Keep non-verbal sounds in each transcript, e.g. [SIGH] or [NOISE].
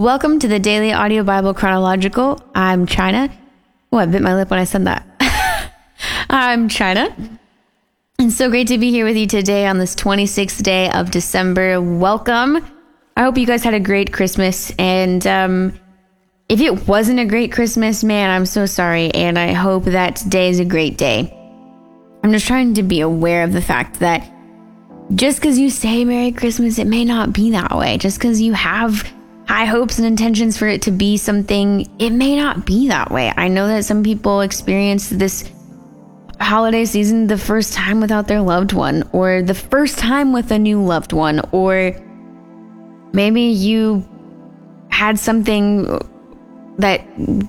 Welcome to the Daily Audio Bible Chronological. I'm China. Oh, I bit my lip when I said that. [LAUGHS] I'm China. It's so great to be here with you today on this 26th day of December. Welcome. I hope you guys had a great Christmas. And um, if it wasn't a great Christmas, man, I'm so sorry. And I hope that today is a great day. I'm just trying to be aware of the fact that just because you say Merry Christmas, it may not be that way. Just because you have high hopes and intentions for it to be something, it may not be that way. I know that some people experience this holiday season the first time without their loved one, or the first time with a new loved one, or maybe you had something that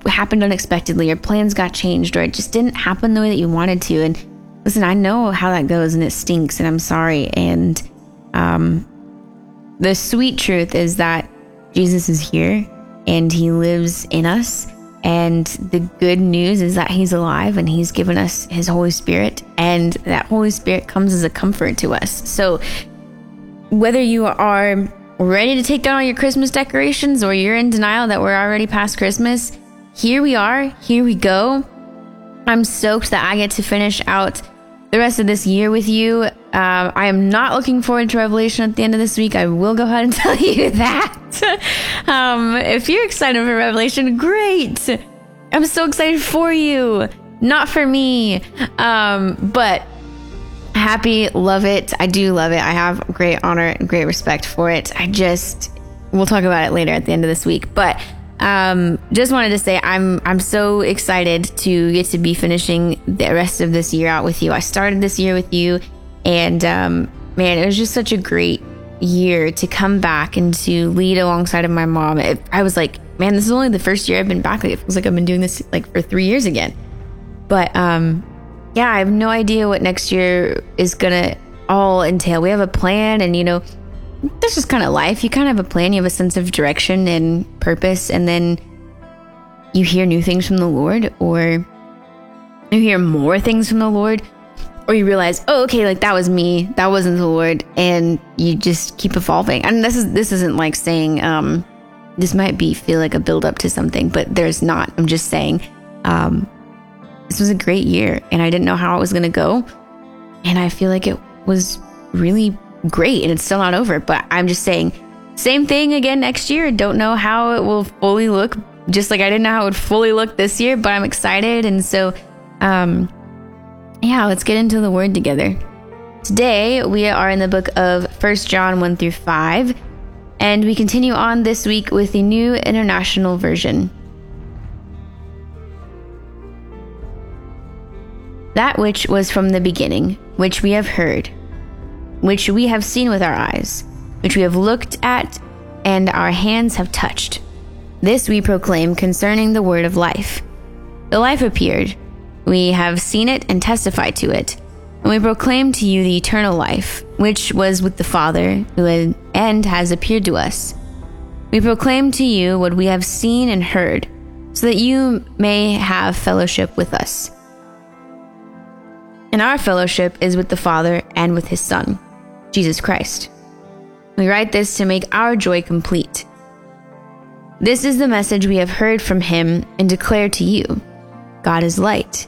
happened unexpectedly, or plans got changed, or it just didn't happen the way that you wanted to. And listen, I know how that goes, and it stinks, and I'm sorry. And um, the sweet truth is that Jesus is here and he lives in us. And the good news is that he's alive and he's given us his Holy Spirit, and that Holy Spirit comes as a comfort to us. So, whether you are ready to take down all your Christmas decorations or you're in denial that we're already past Christmas, here we are, here we go. I'm stoked that I get to finish out the rest of this year with you. Um, I am not looking forward to Revelation at the end of this week. I will go ahead and [LAUGHS] tell you that. um, if you're excited for Revelation, great. I'm so excited for you, not for me. Um, but happy, love it. I do love it. I have great honor and great respect for it. I just, we'll talk about it later at the end of this week. But um, just wanted to say I'm I'm so excited to get to be finishing the rest of this year out with you. I started this year with you, and um, man, it was just such a great year to come back and to lead alongside of my mom. It, I was like, man, this is only the first year I've been back. Like, it feels like I've been doing this like for three years again. But um, yeah, I have no idea what next year is gonna all entail. We have a plan, and you know that's just kind of life. You kind of have a plan, you have a sense of direction and purpose, and then you hear new things from the Lord, or you hear more things from the Lord, or you realize, oh, okay, like that was me, that wasn't the Lord, and you just keep evolving. And this is this isn't like saying um, this might be feel like a build up to something, but there's not. I'm just saying um, this was a great year, and I didn't know how it was gonna go, and I feel like it was really great and it's still not over. But I'm just saying, same thing again next year. Don't know how it will fully look, just like I didn't know how it would fully look this year, but I'm excited. And so, um, yeah, let's get into the word together. Today, we are in the book of First John 1 through 5, and we continue on this week with the New International Version. That which was from the beginning, which we have heard which we have seen with our eyes, which we have looked at, and our hands have touched. This we proclaim concerning the word of life. The life appeared. We have seen it and testified to it. And we proclaim to you the eternal life, which was with the Father, who and has appeared to us. We proclaim to you what we have seen and heard, so that you may have fellowship with us. And our fellowship is with the Father and with his Son Jesus Christ. We write this to make our joy complete. This is the message we have heard from him and declare to you God is light.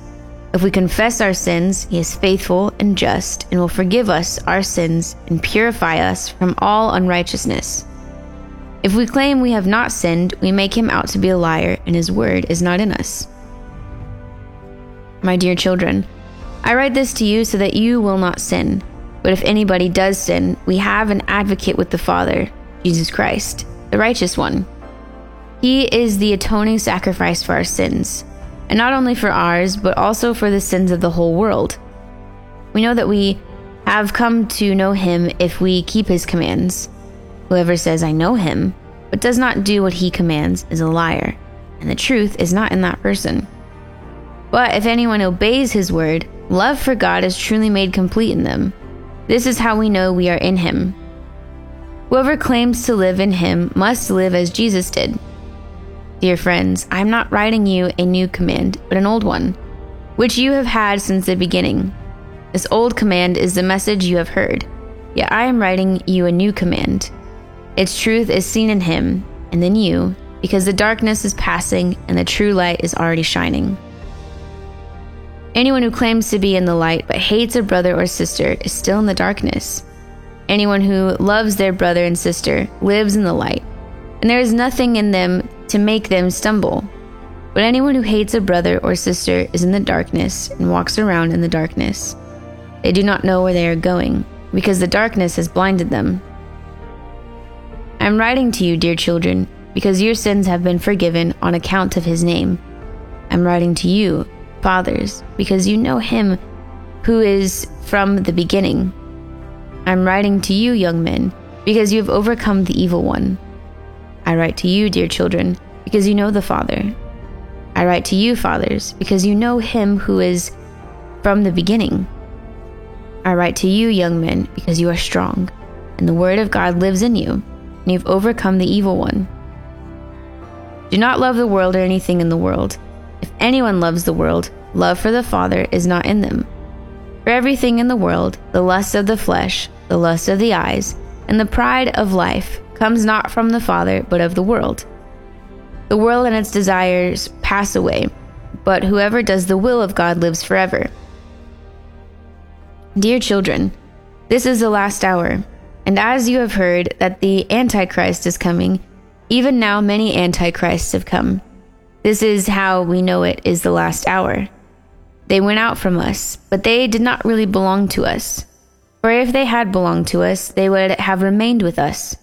If we confess our sins, he is faithful and just and will forgive us our sins and purify us from all unrighteousness. If we claim we have not sinned, we make him out to be a liar and his word is not in us. My dear children, I write this to you so that you will not sin. But if anybody does sin, we have an advocate with the Father, Jesus Christ, the righteous one. He is the atoning sacrifice for our sins, and not only for ours, but also for the sins of the whole world. We know that we have come to know him if we keep his commands. Whoever says, I know him, but does not do what he commands is a liar, and the truth is not in that person. But if anyone obeys his word, love for God is truly made complete in them. This is how we know we are in him. Whoever claims to live in him must live as Jesus did. Dear friends, I am not writing you a new command, but an old one, which you have had since the beginning. This old command is the message you have heard. Yet I am writing you a new command. Its truth is seen in him, and in you, because the darkness is passing and the true light is already shining. Anyone who claims to be in the light but hates a brother or sister is still in the darkness. Anyone who loves their brother and sister lives in the light, and there is nothing in them to make them stumble. But anyone who hates a brother or sister is in the darkness and walks around in the darkness. They do not know where they are going, because the darkness has blinded them. I am writing to you, dear children, because your sins have been forgiven on account of his name. I am writing to you, fathers, because you know him who is from the beginning. I am writing to you, young men, because you have overcome the evil one. I write to you, dear children, because you know the Father. I write to you, fathers, because you know him who is from the beginning. I write to you, young men, because you are strong, and the word of God lives in you, and you've overcome the evil one. Do not love the world or anything in the world. If anyone loves the world, love for the Father is not in them. For everything in the world, the lust of the flesh, the lust of the eyes, and the pride of life, comes not from the Father, but of the world. The world and its desires pass away, but whoever does the will of God lives forever. Dear children, this is the last hour, and as you have heard that the Antichrist is coming, even now many Antichrists have come. This is how we know it is the last hour. They went out from us, but they did not really belong to us. For if they had belonged to us, they would have remained with us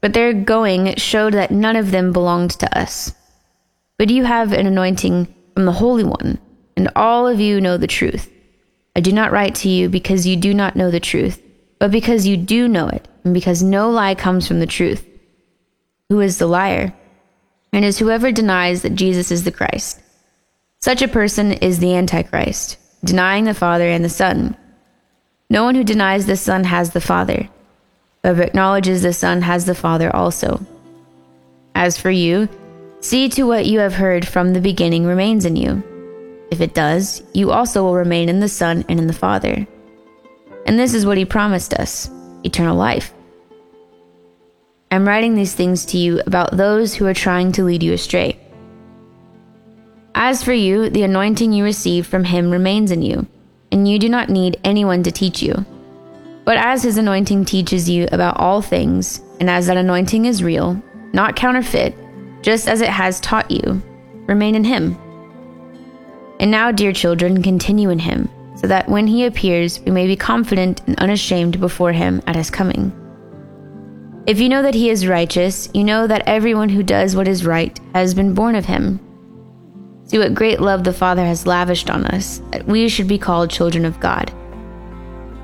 but their going showed that none of them belonged to us. But you have an anointing from the Holy One, and all of you know the truth. I do not write to you because you do not know the truth, but because you do know it, and because no lie comes from the truth. Who is the liar? And is whoever denies that Jesus is the Christ. Such a person is the Antichrist, denying the Father and the Son. No one who denies the Son has the Father. Whoever acknowledges the Son has the Father also. As for you, see to what you have heard from the beginning remains in you. If it does, you also will remain in the Son and in the Father. And this is what he promised us eternal life. I'm writing these things to you about those who are trying to lead you astray. As for you, the anointing you received from him remains in you, and you do not need anyone to teach you. But as his anointing teaches you about all things, and as that anointing is real, not counterfeit, just as it has taught you, remain in him. And now, dear children, continue in him, so that when he appears, we may be confident and unashamed before him at his coming. If you know that he is righteous, you know that everyone who does what is right has been born of him. See what great love the Father has lavished on us, that we should be called children of God.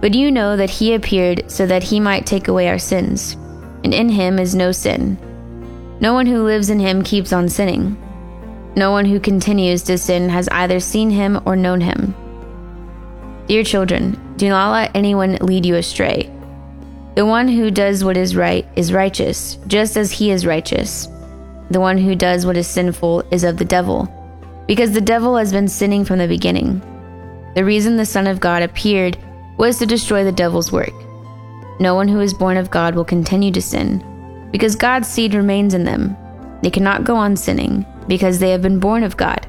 But you know that he appeared so that he might take away our sins, and in him is no sin. No one who lives in him keeps on sinning. No one who continues to sin has either seen him or known him. Dear children, do not let anyone lead you astray. The one who does what is right is righteous, just as he is righteous. The one who does what is sinful is of the devil, because the devil has been sinning from the beginning. The reason the Son of God appeared was to destroy the devil's work. No one who is born of God will continue to sin, because God's seed remains in them. They cannot go on sinning, because they have been born of God.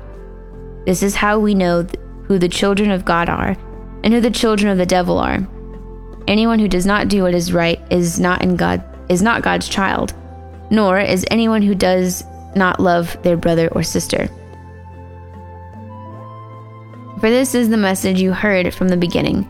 This is how we know who the children of God are and who the children of the devil are. Anyone who does not do what is right is not in God is not God's child, nor is anyone who does not love their brother or sister. For this is the message you heard from the beginning.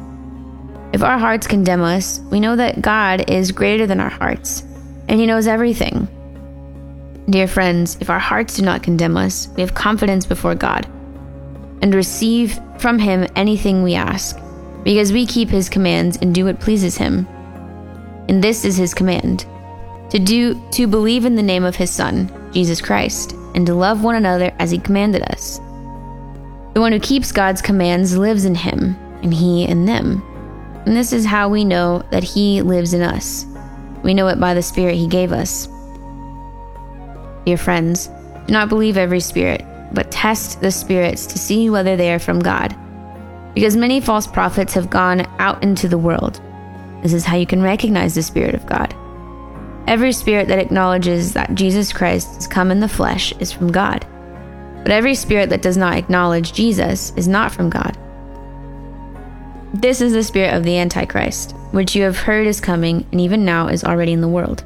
If our hearts condemn us, we know that God is greater than our hearts, and He knows everything. Dear friends, if our hearts do not condemn us, we have confidence before God and receive from Him anything we ask, because we keep His commands and do what pleases Him. And this is His command to do to believe in the name of his son, Jesus Christ, and to love one another as he commanded us. The one who keeps God's commands lives in him, and he in them. And this is how we know that he lives in us. We know it by the Spirit he gave us. Dear friends, do not believe every spirit, but test the spirits to see whether they are from God. Because many false prophets have gone out into the world. This is how you can recognize the Spirit of God. Every spirit that acknowledges that Jesus Christ has come in the flesh is from God. But every spirit that does not acknowledge Jesus is not from God. This is the spirit of the Antichrist, which you have heard is coming and even now is already in the world.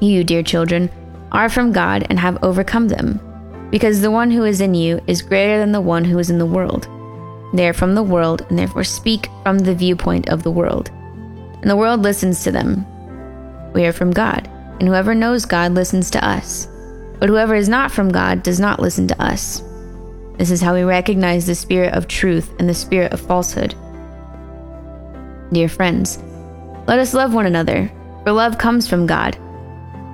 You, dear children, are from God and have overcome them, because the one who is in you is greater than the one who is in the world. They are from the world and therefore speak from the viewpoint of the world. And the world listens to them we are from God, and whoever knows God listens to us. But whoever is not from God does not listen to us. This is how we recognize the spirit of truth and the spirit of falsehood. Dear friends, let us love one another, for love comes from God.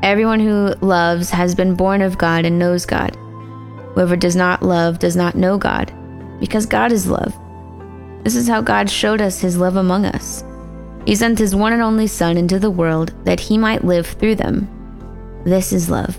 Everyone who loves has been born of God and knows God. Whoever does not love does not know God, because God is love. This is how God showed us his love among us. He sent his one and only Son into the world that he might live through them. This is love.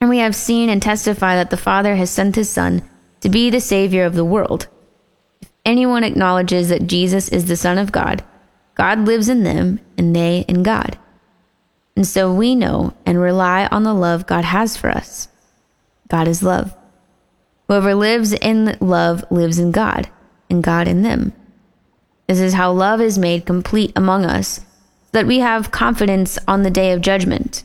And we have seen and testify that the Father has sent his Son to be the Savior of the world. If anyone acknowledges that Jesus is the Son of God, God lives in them and they in God. And so we know and rely on the love God has for us. God is love. Whoever lives in love lives in God, and God in them. This is how love is made complete among us, so that we have confidence on the day of judgment.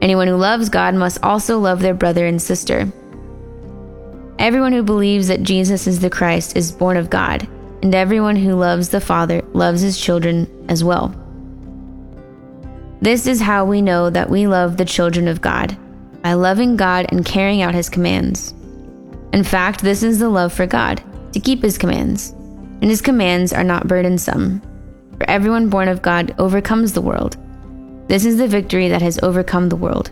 Anyone who loves God must also love their brother and sister. Everyone who believes that Jesus is the Christ is born of God, and everyone who loves the Father loves his children as well. This is how we know that we love the children of God by loving God and carrying out his commands. In fact, this is the love for God, to keep his commands, and his commands are not burdensome. For everyone born of God overcomes the world. This is the victory that has overcome the world,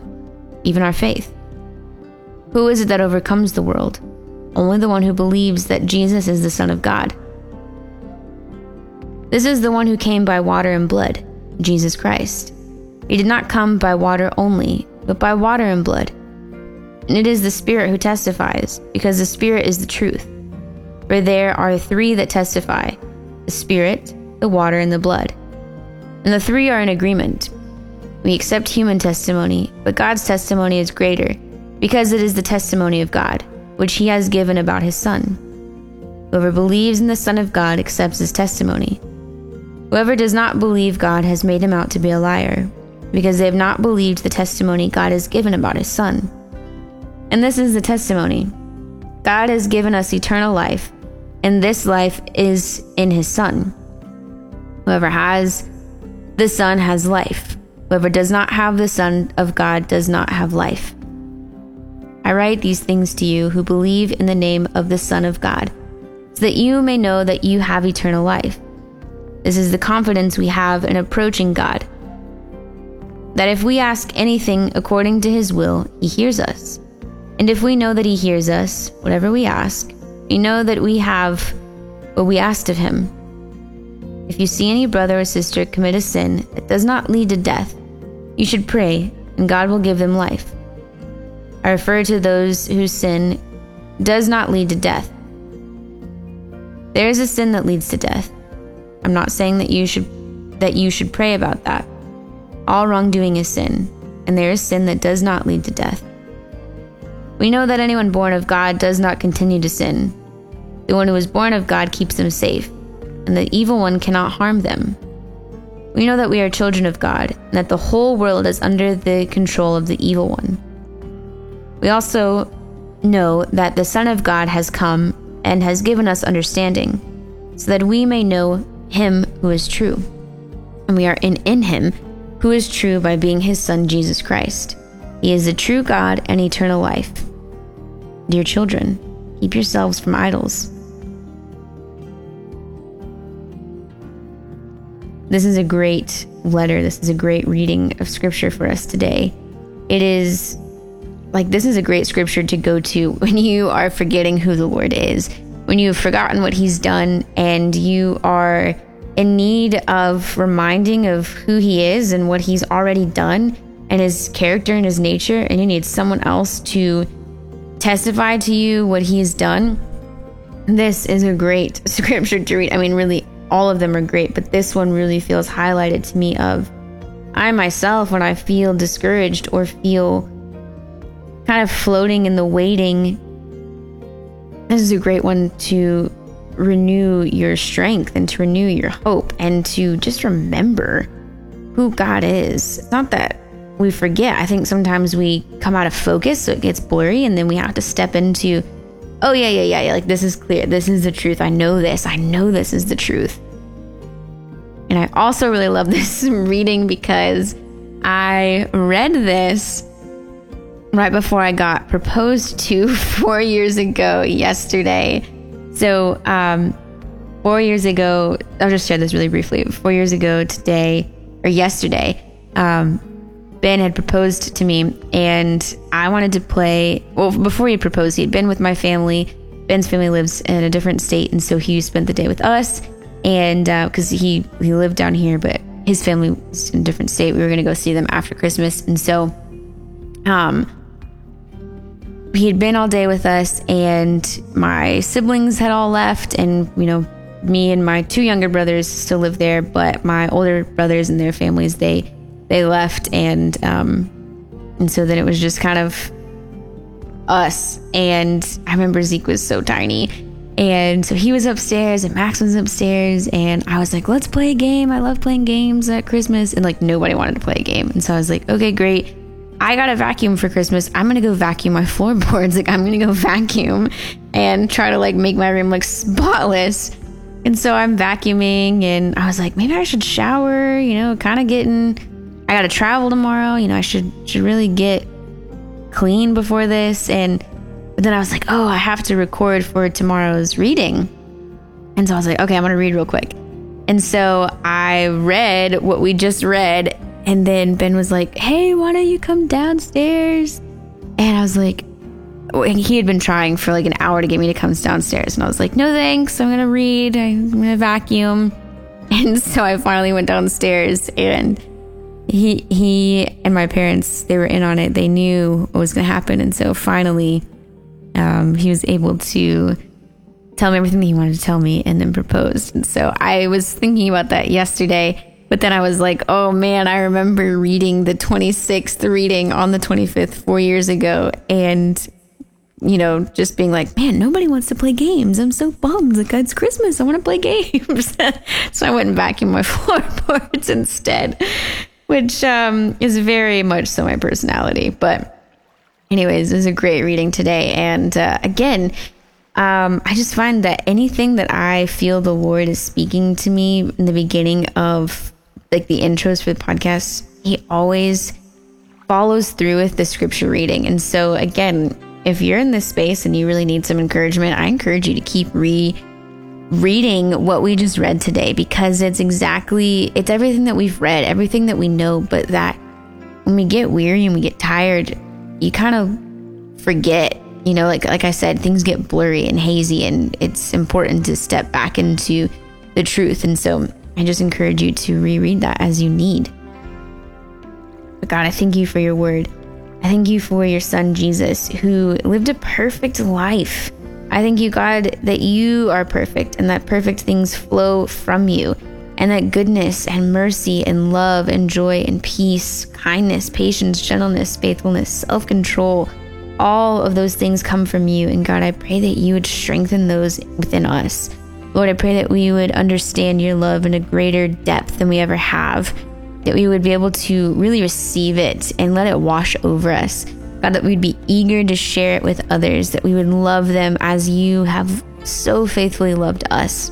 even our faith. Who is it that overcomes the world? only the one who believes that Jesus is the Son of God. This is the one who came by water and blood, Jesus Christ. He did not come by water only, but by water and blood. And it is the Spirit who testifies, because the Spirit is the truth. For there are three that testify the Spirit, the water, and the blood. And the three are in agreement. We accept human testimony, but God's testimony is greater, because it is the testimony of God, which He has given about His Son. Whoever believes in the Son of God accepts His testimony. Whoever does not believe God has made him out to be a liar, because they have not believed the testimony God has given about His Son. And this is the testimony God has given us eternal life, and this life is in His Son. Whoever has the Son has life. Whoever does not have the Son of God does not have life. I write these things to you who believe in the name of the Son of God, so that you may know that you have eternal life. This is the confidence we have in approaching God. That if we ask anything according to His will, He hears us. And if we know that He hears us, whatever we ask, we know that we have what we asked of Him. If you see any brother or sister commit a sin that does not lead to death, you should pray, and God will give them life. I refer to those whose sin does not lead to death. There is a sin that leads to death. I'm not saying that you should that you should pray about that. All wrongdoing is sin, and there is sin that does not lead to death. We know that anyone born of God does not continue to sin. The one who is born of God keeps them safe, and the evil one cannot harm them. We know that we are children of God, and that the whole world is under the control of the evil one. We also know that the Son of God has come and has given us understanding, so that we may know him who is true. And we are in, in him who is true by being his Son, Jesus Christ. He is the true God and eternal life. Dear children, keep yourselves from idols. This is a great letter. This is a great reading of scripture for us today. It is like this is a great scripture to go to [LAUGHS] when you are forgetting who the Lord is when you've forgotten what he's done and you are in need of reminding of who he is and what he's already done and his character and his nature, and you need someone else to testify to you what he has done. This is a great [LAUGHS] scripture to read. I mean, really, all of them are great, but this one really feels highlighted to me of I myself, when I feel discouraged or feel kind of floating in the waiting this is a great one to renew your strength and to renew your hope and to just remember who God is. It's not that we forget. I think sometimes we come out of focus, so it gets blurry, and then we have to step into, oh, yeah, yeah, yeah, yeah, like this is clear. This is the truth. I know this. I know this is the truth. And I also really love [LAUGHS] this reading because I read this right before I got proposed to [LAUGHS] four years ago yesterday. So, um, four years ago, I'll just share this really briefly. Four years ago today, or yesterday, um, Ben had proposed to me, and I wanted to play. Well, before he proposed, he had been with my family. Ben's family lives in a different state, and so he spent the day with us. And because uh, he he lived down here, but his family was in a different state, we were going to go see them after Christmas, and so um, he had been all day with us, and my siblings had all left, and you know, me and my two younger brothers still live there, but my older brothers and their families they they left, and um, and so then it was just kind of us. And I remember Zeke was so tiny. And so he was upstairs and Max was upstairs and I was like, let's play a game. I love playing games at Christmas. And like nobody wanted to play a game. And so I was like, okay, great. I got a vacuum for Christmas. I'm gonna go vacuum my [LAUGHS] floorboards. Like I'm gonna go vacuum and try to like make my room look spotless. And so I'm vacuuming and I was like, maybe I should shower, you know, kind of getting I gotta travel tomorrow, you know, I should should really get clean before this. And but then I was like, oh, I have to record for tomorrow's reading. And so I was like, okay, I'm gonna read real quick. And so I read what we just read and then Ben was like, hey, why don't you come downstairs? And I was like, oh, he had been trying for like an hour to get me to come downstairs. And I was like, no thanks. I'm to read. I'm to vacuum. [LAUGHS] And so I finally went downstairs and he, he and my parents, they were in on it. They knew what was going to happen. And so finally, um, he was able to tell me everything he wanted to tell me and then proposed. And so I was thinking about that yesterday. But then I was like, oh man, I remember reading the 26th reading on the 25th four years ago. And you know, just being like, man, nobody wants to play games. I'm so bummed. Like, it's Christmas. I want to play [LAUGHS] games. [LAUGHS] so I went and vacuumed my [LAUGHS] floorboards instead, which um, is very much so my personality. But, anyways, it was a great reading today. And uh, again, um, I just find that anything that I feel the Lord is speaking to me in the beginning of like the intros for the podcast, He always follows through with the scripture reading. And so, again, if you're in this space and you really need some encouragement, I encourage you to keep re reading what we just read today because it's exactly it's everything that we've read, everything that we know, but that when we get weary and we get tired, you kind of forget, you know, like like I said, things get blurry and hazy and it's important to step back into the truth. And so I just encourage you to reread that as you need. But God, I thank you for your word. I thank you for your son, Jesus, who lived a perfect life. I thank you, God, that you are perfect and that perfect things flow from you, and that goodness and mercy and love and joy and peace, kindness, patience, gentleness, faithfulness, self control, all of those things come from you. And God, I pray that you would strengthen those within us. Lord, I pray that we would understand your love in a greater depth than we ever have that we would be able to really receive it and let it wash over us. God, that we'd be eager to share it with others, that we would love them as you have so faithfully loved us.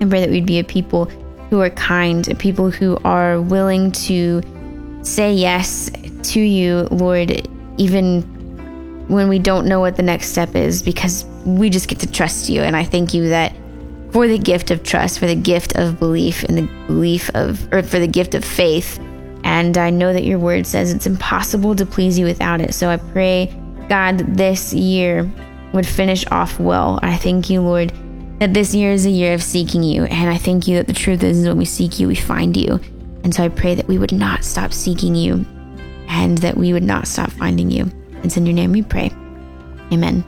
And pray that we'd be a people who are kind, a people who are willing to say yes to you, Lord, even when we don't know what the next step is, because we just get to trust you. And I thank you that for the gift of trust, for the gift of belief, and the belief of, or for the gift of faith. And I know that your word says it's impossible to please you without it. So I pray, God, this year would finish off well. I thank you, Lord, that this year is a year of seeking you. And I thank you that the truth is when we seek you, we find you. And so I pray that we would not stop seeking you and that we would not stop finding you. It's in your name we pray. Amen.